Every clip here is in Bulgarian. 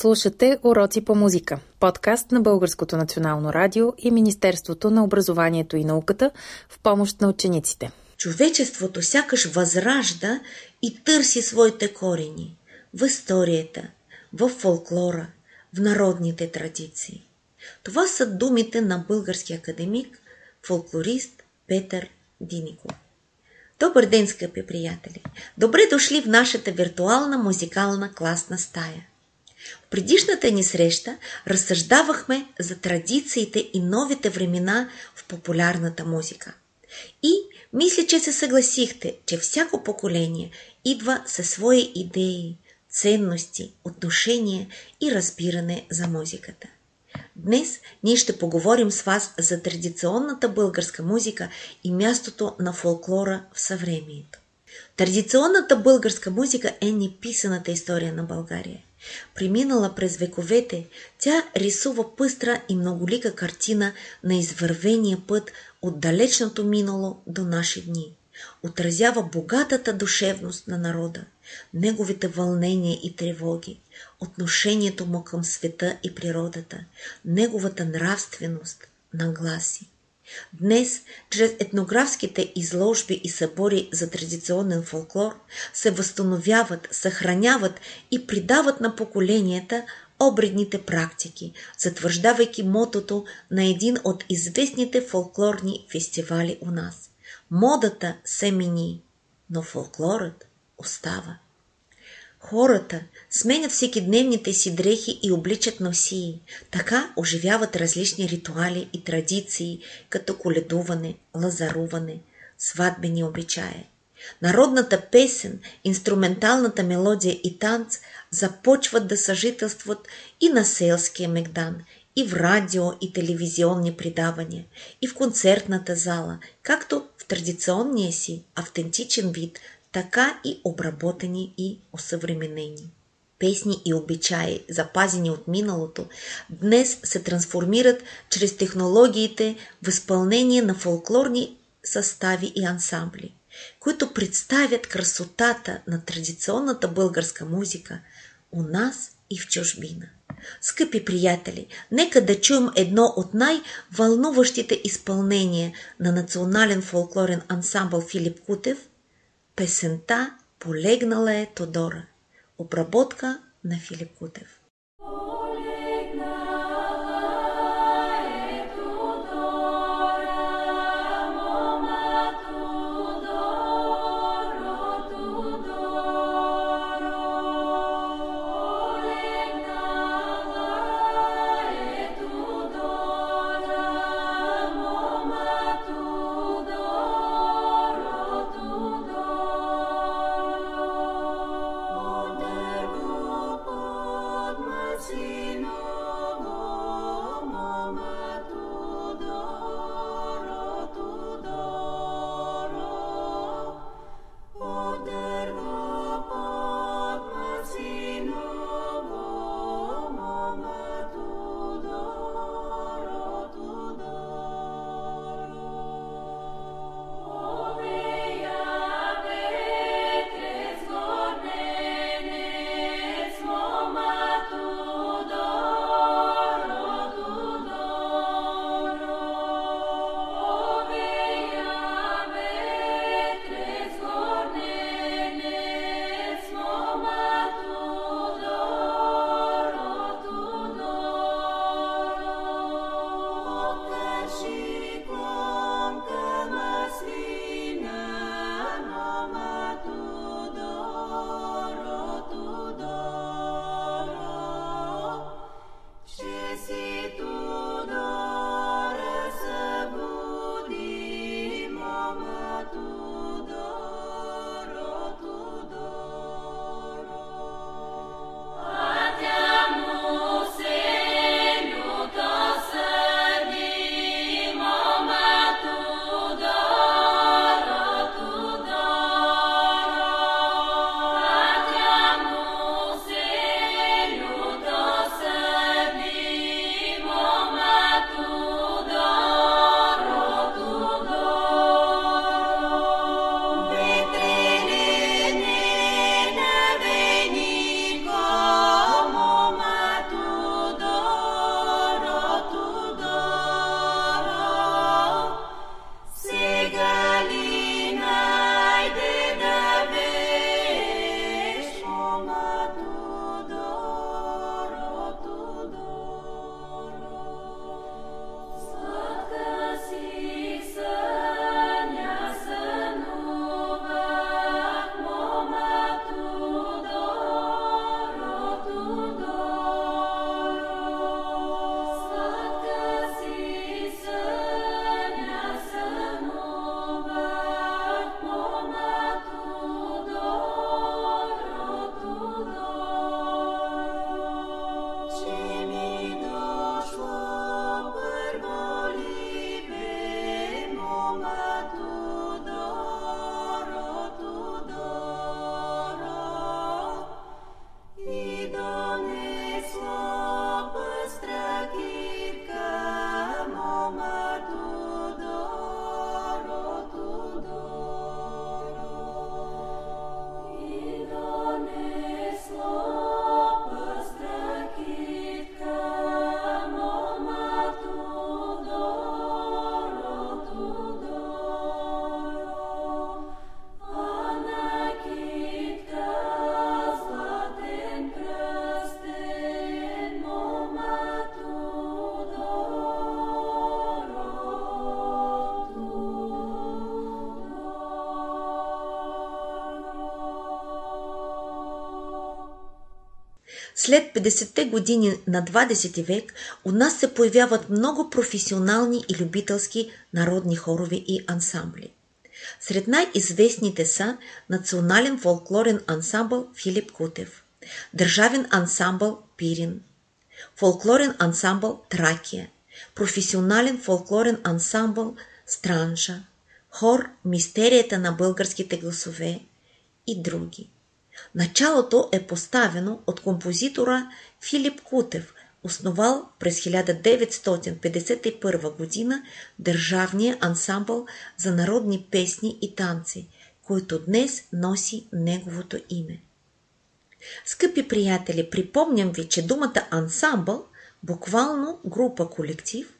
Слушате Уроци по музика, подкаст на Българското национално радио и Министерството на образованието и науката в помощ на учениците. Човечеството сякаш възражда и търси своите корени в историята, в фолклора, в народните традиции. Това са думите на български академик, фолклорист Петър Диников. Добър ден, скъпи приятели! Добре дошли в нашата виртуална музикална класна стая. Предишната ни среща разсъждавахме за традициите и новите времена в популярната музика. И мисля, че се съгласихте, че всяко поколение идва със свои идеи, ценности, отношения и разбиране за музиката. Днес ние ще поговорим с вас за традиционната българска музика и мястото на фолклора в съвремието. Традиционната българска музика е неписаната история на България. Преминала през вековете, тя рисува пъстра и многолика картина на извървения път от далечното минало до наши дни. Отразява богатата душевност на народа, неговите вълнения и тревоги, отношението му към света и природата, неговата нравственост, нагласи. Днес, чрез етнографските изложби и събори за традиционен фолклор, се възстановяват, съхраняват и придават на поколенията обредните практики, затвърждавайки мотото на един от известните фолклорни фестивали у нас. Модата се мини, но фолклорът остава. Хората сменят всекидневните си дрехи и обличат носии. Така оживяват различни ритуали и традиции, като коледуване, лазаруване, сватбени обичаи. Народната песен, инструменталната мелодия и танц започват да съжителстват и на селския мегдан, и в радио и телевизионни предавания, и в концертната зала, както в традиционния си автентичен вид, така и обработени и осъвременени. Песни и обичаи, запазени от миналото, днес се трансформират чрез технологиите в изпълнение на фолклорни състави и ансамбли, които представят красотата на традиционната българска музика у нас и в чужбина. Скъпи приятели, нека да чуем едно от най-вълнуващите изпълнения на национален фолклорен ансамбъл Филип Кутев Песента Полегнала е Тодора. Обработка на Филип Кутев. След 50-те години на 20 век у нас се появяват много професионални и любителски народни хорови и ансамбли. Сред най-известните са Национален фолклорен ансамбъл Филип Кутев, Държавен ансамбъл Пирин, Фолклорен ансамбъл Тракия, Професионален фолклорен ансамбъл Странжа, Хор Мистерията на българските гласове и други. Началото е поставено от композитора Филип Кутев, основал през 1951 година Държавния ансамбъл за народни песни и танци, който днес носи неговото име. Скъпи приятели, припомням ви, че думата ансамбъл, буквално група колектив,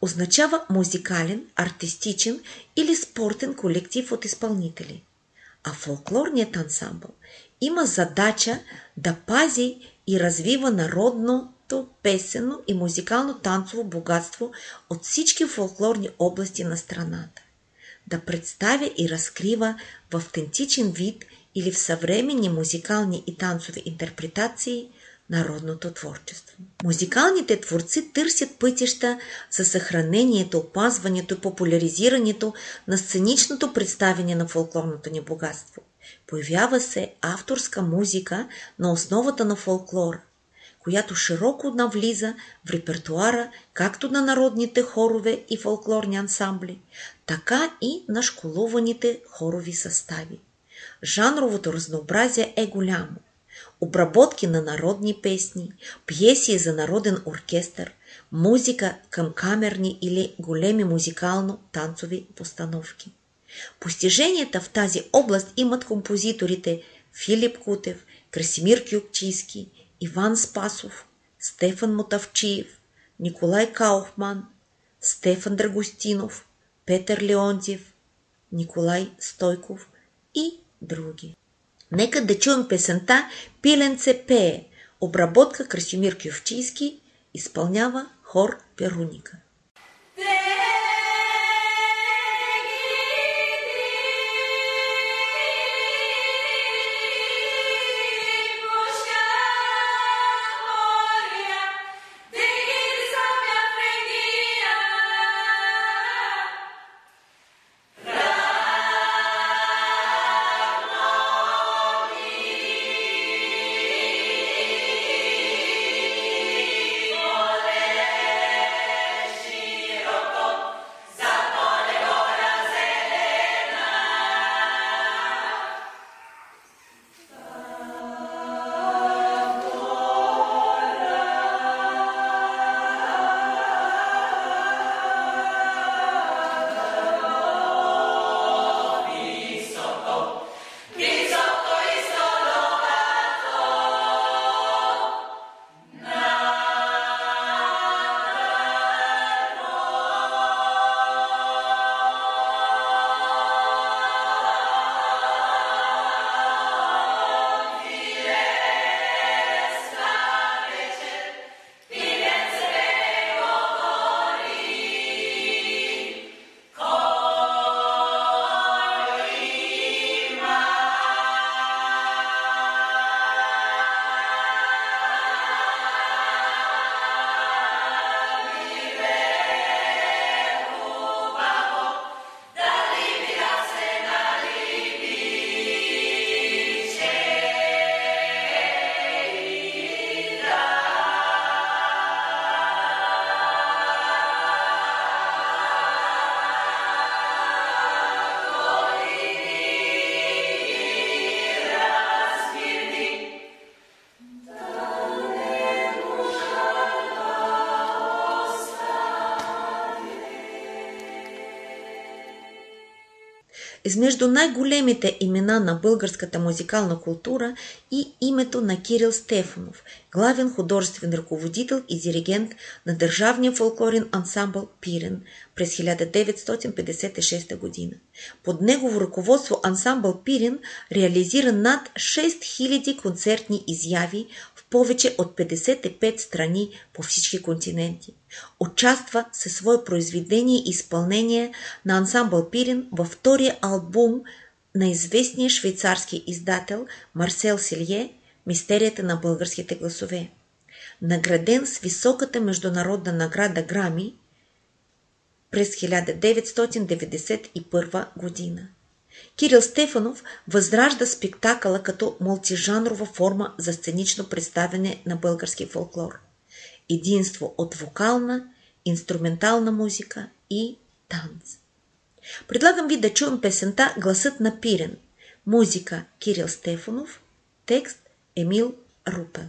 означава музикален, артистичен или спортен колектив от изпълнители. А фолклорният ансамбъл има задача да пази и развива народното, песено и музикално-танцово богатство от всички фолклорни области на страната. Да представя и разкрива в автентичен вид или в съвременни музикални и танцови интерпретации народното творчество. Музикалните творци търсят пътища за съхранението, опазването и популяризирането на сценичното представяне на фолклорното ни богатство. Появява се авторска музика на основата на фолклор, която широко навлиза в репертуара както на народните хорове и фолклорни ансамбли, така и на школуваните хорови състави. Жанровото разнообразие е голямо. Обработки на народни песни, пиеси за народен оркестър, музика към камерни или големи музикално-танцови постановки. Постиженията в тази област имат композиторите Филип Кутев, Красимир Кюкчийски, Иван Спасов, Стефан Мотавчиев, Николай Кауфман, Стефан Драгостинов, Петър Леонтьев, Николай Стойков и други. Нека да чуем песента Пиленце пее, обработка Красимир Кювчийски, изпълнява хор Перуника. Измежду най-големите имена на българската музикална култура и името на Кирил Стефанов, главен художествен ръководител и диригент на Държавния фолклорен ансамбъл Пирен през 1956 година. Под негово ръководство ансамбъл Пирен реализира над 6000 концертни изяви повече от 55 страни по всички континенти. Участва със свое произведение и изпълнение на ансамбъл Пирин във втория албум на известния швейцарски издател Марсел Силье Мистерията на българските гласове. Награден с високата международна награда Грами през 1991 година. Кирил Стефанов възражда спектакъла като мултижанрова форма за сценично представяне на български фолклор. Единство от вокална, инструментална музика и танц. Предлагам ви да чуем песента Гласът на Пирен. Музика Кирил Стефанов, текст Емил Рупел.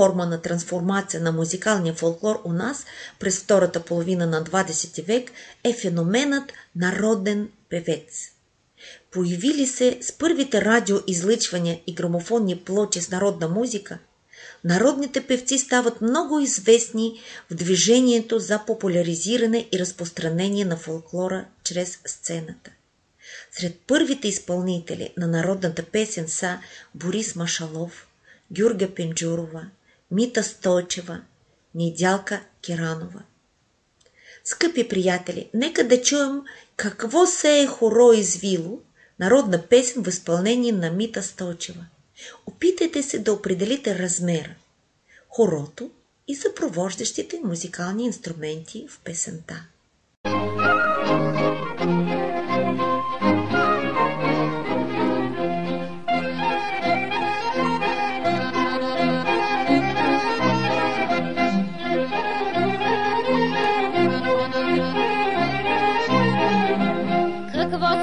Форма на трансформация на музикалния фолклор у нас през втората половина на 20 век е феноменът народен певец. Появили се с първите радиоизлъчвания и грамофонни плочи с народна музика, народните певци стават много известни в движението за популяризиране и разпространение на фолклора чрез сцената. Сред първите изпълнители на народната песен са Борис Машалов, Гюрга Пенджурова, Мита Стойчева, Недялка Киранова. Скъпи приятели, нека да чуем какво се е хоро извило, народна песен в изпълнение на Мита Стойчева. Опитайте се да определите размера, хорото и съпровождащите музикални инструменти в песента. Тя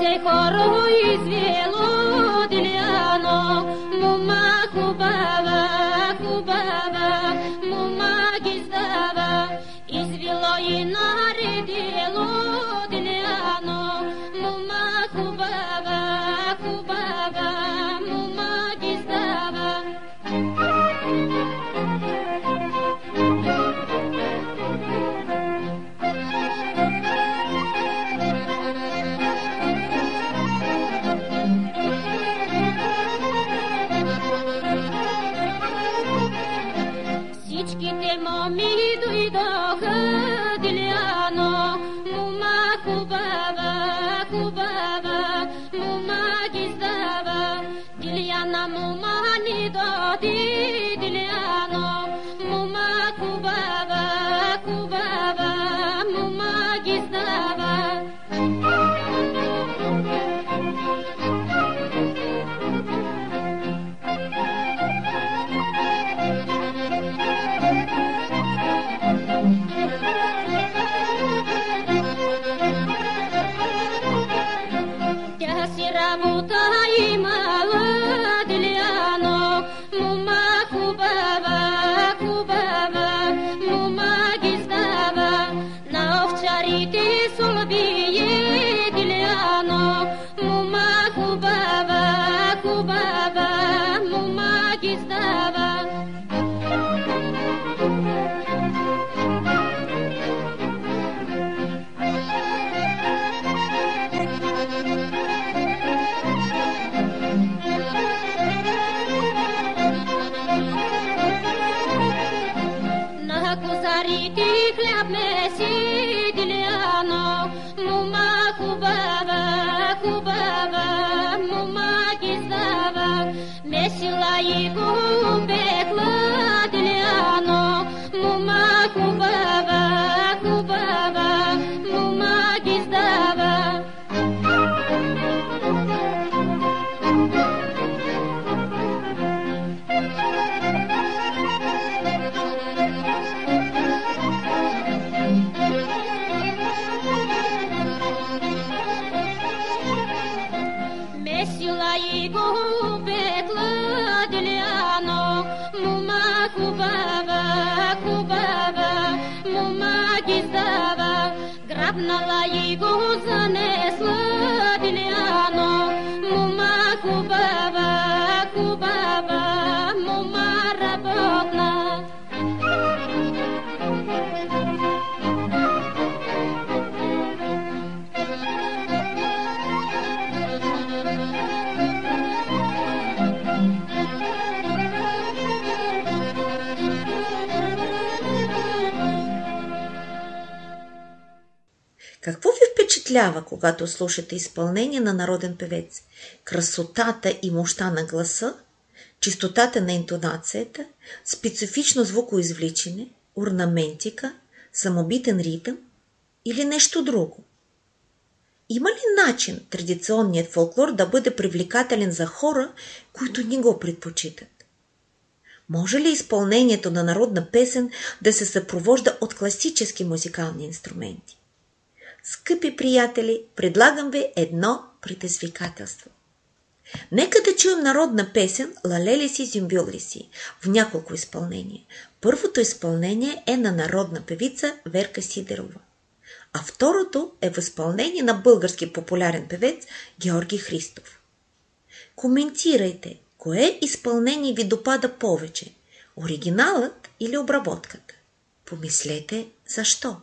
Белой корову извела. Грабнала и го занесла Диляно, впечатлява, когато слушате изпълнение на народен певец? Красотата и мощта на гласа, чистотата на интонацията, специфично звукоизвличане, орнаментика, самобитен ритъм или нещо друго? Има ли начин традиционният фолклор да бъде привлекателен за хора, които не го предпочитат? Може ли изпълнението на народна песен да се съпровожда от класически музикални инструменти? Скъпи приятели, предлагам ви едно предизвикателство. Нека да чуем народна песен «Лалели си, зюмбюли си» в няколко изпълнения. Първото изпълнение е на народна певица Верка Сидерова, а второто е в изпълнение на български популярен певец Георги Христов. Коментирайте, кое изпълнение ви допада повече – оригиналът или обработката. Помислете защо.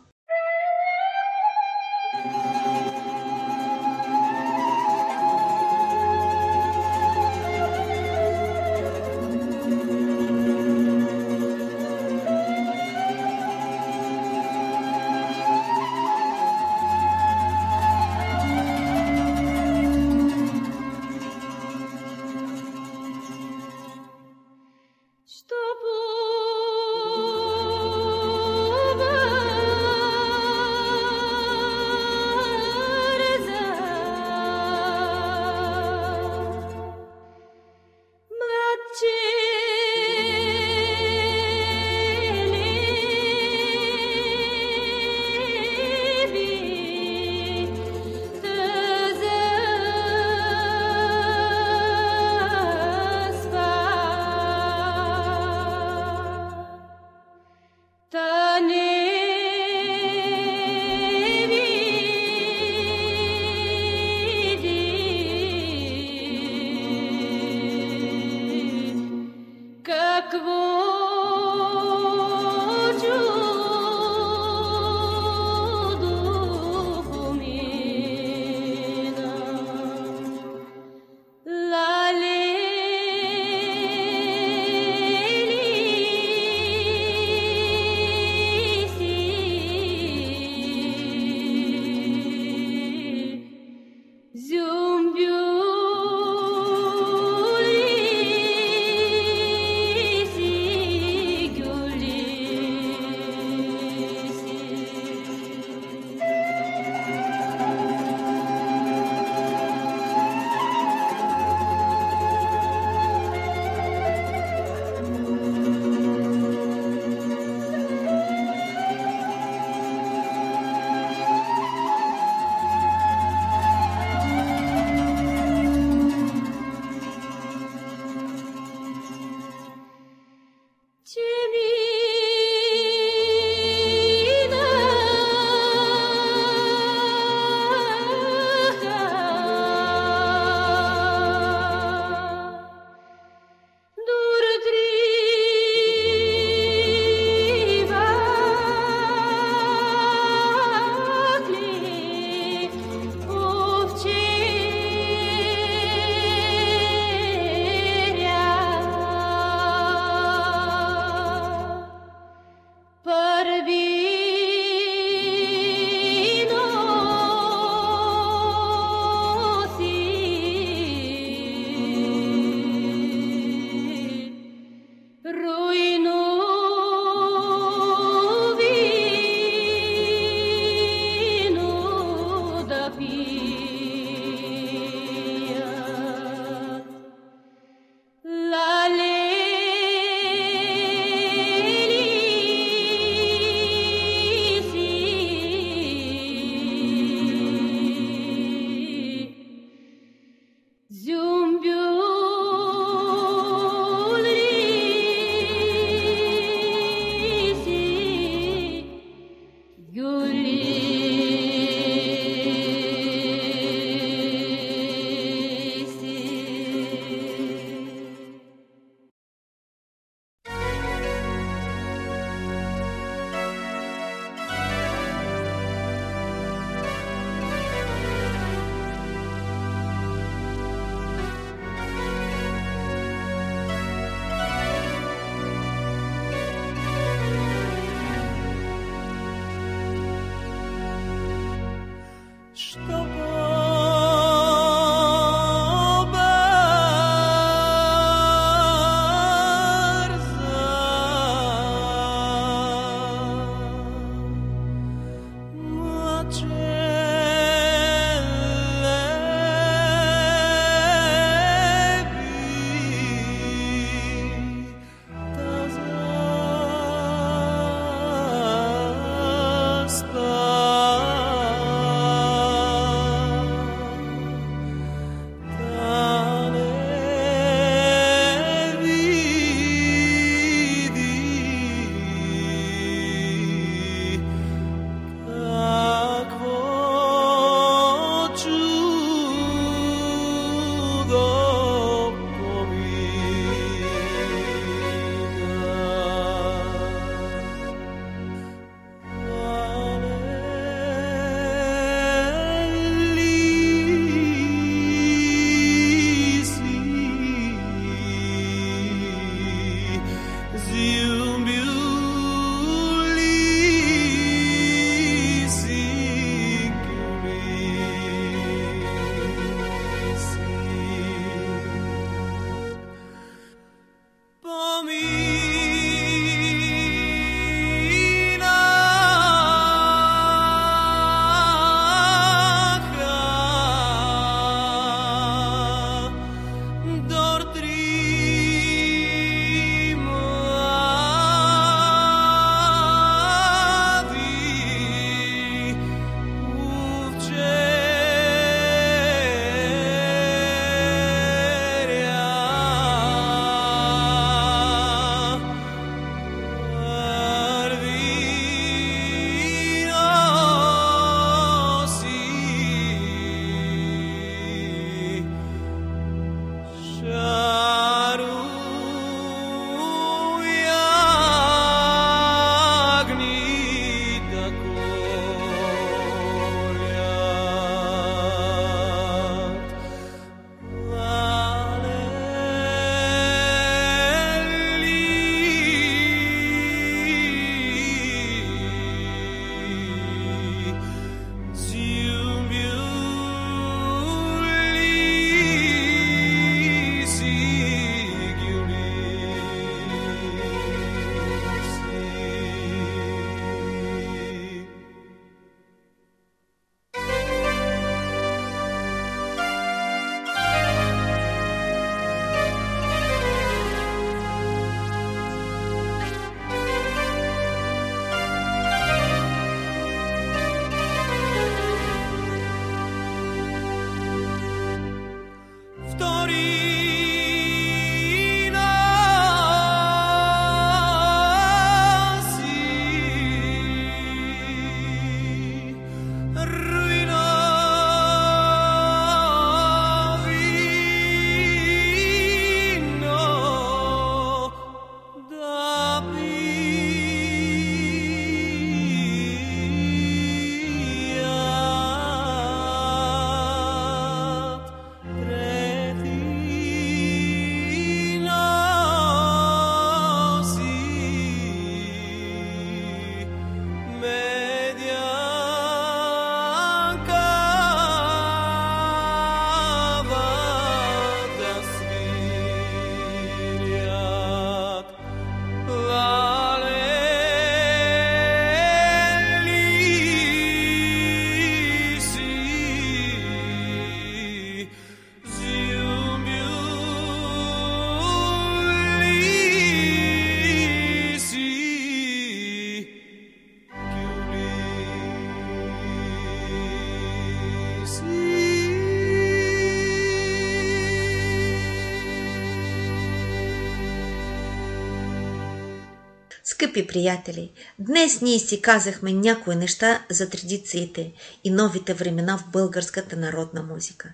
Скъпи приятели, днес ние си казахме някои неща за традициите и новите времена в българската народна музика.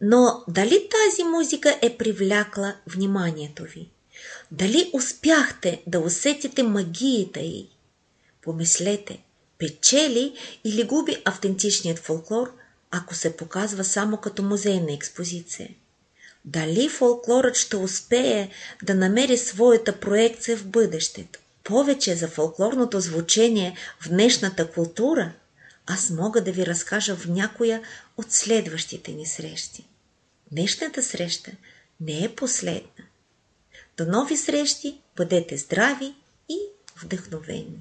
Но дали тази музика е привлякла вниманието ви? Дали успяхте да усетите магията й? Помислете, печели или губи автентичният фолклор, ако се показва само като музейна експозиция? Дали фолклорът ще успее да намери своята проекция в бъдещето? Повече за фолклорното звучение в днешната култура аз мога да ви разкажа в някоя от следващите ни срещи. Днешната среща не е последна. До нови срещи, бъдете здрави и вдъхновени!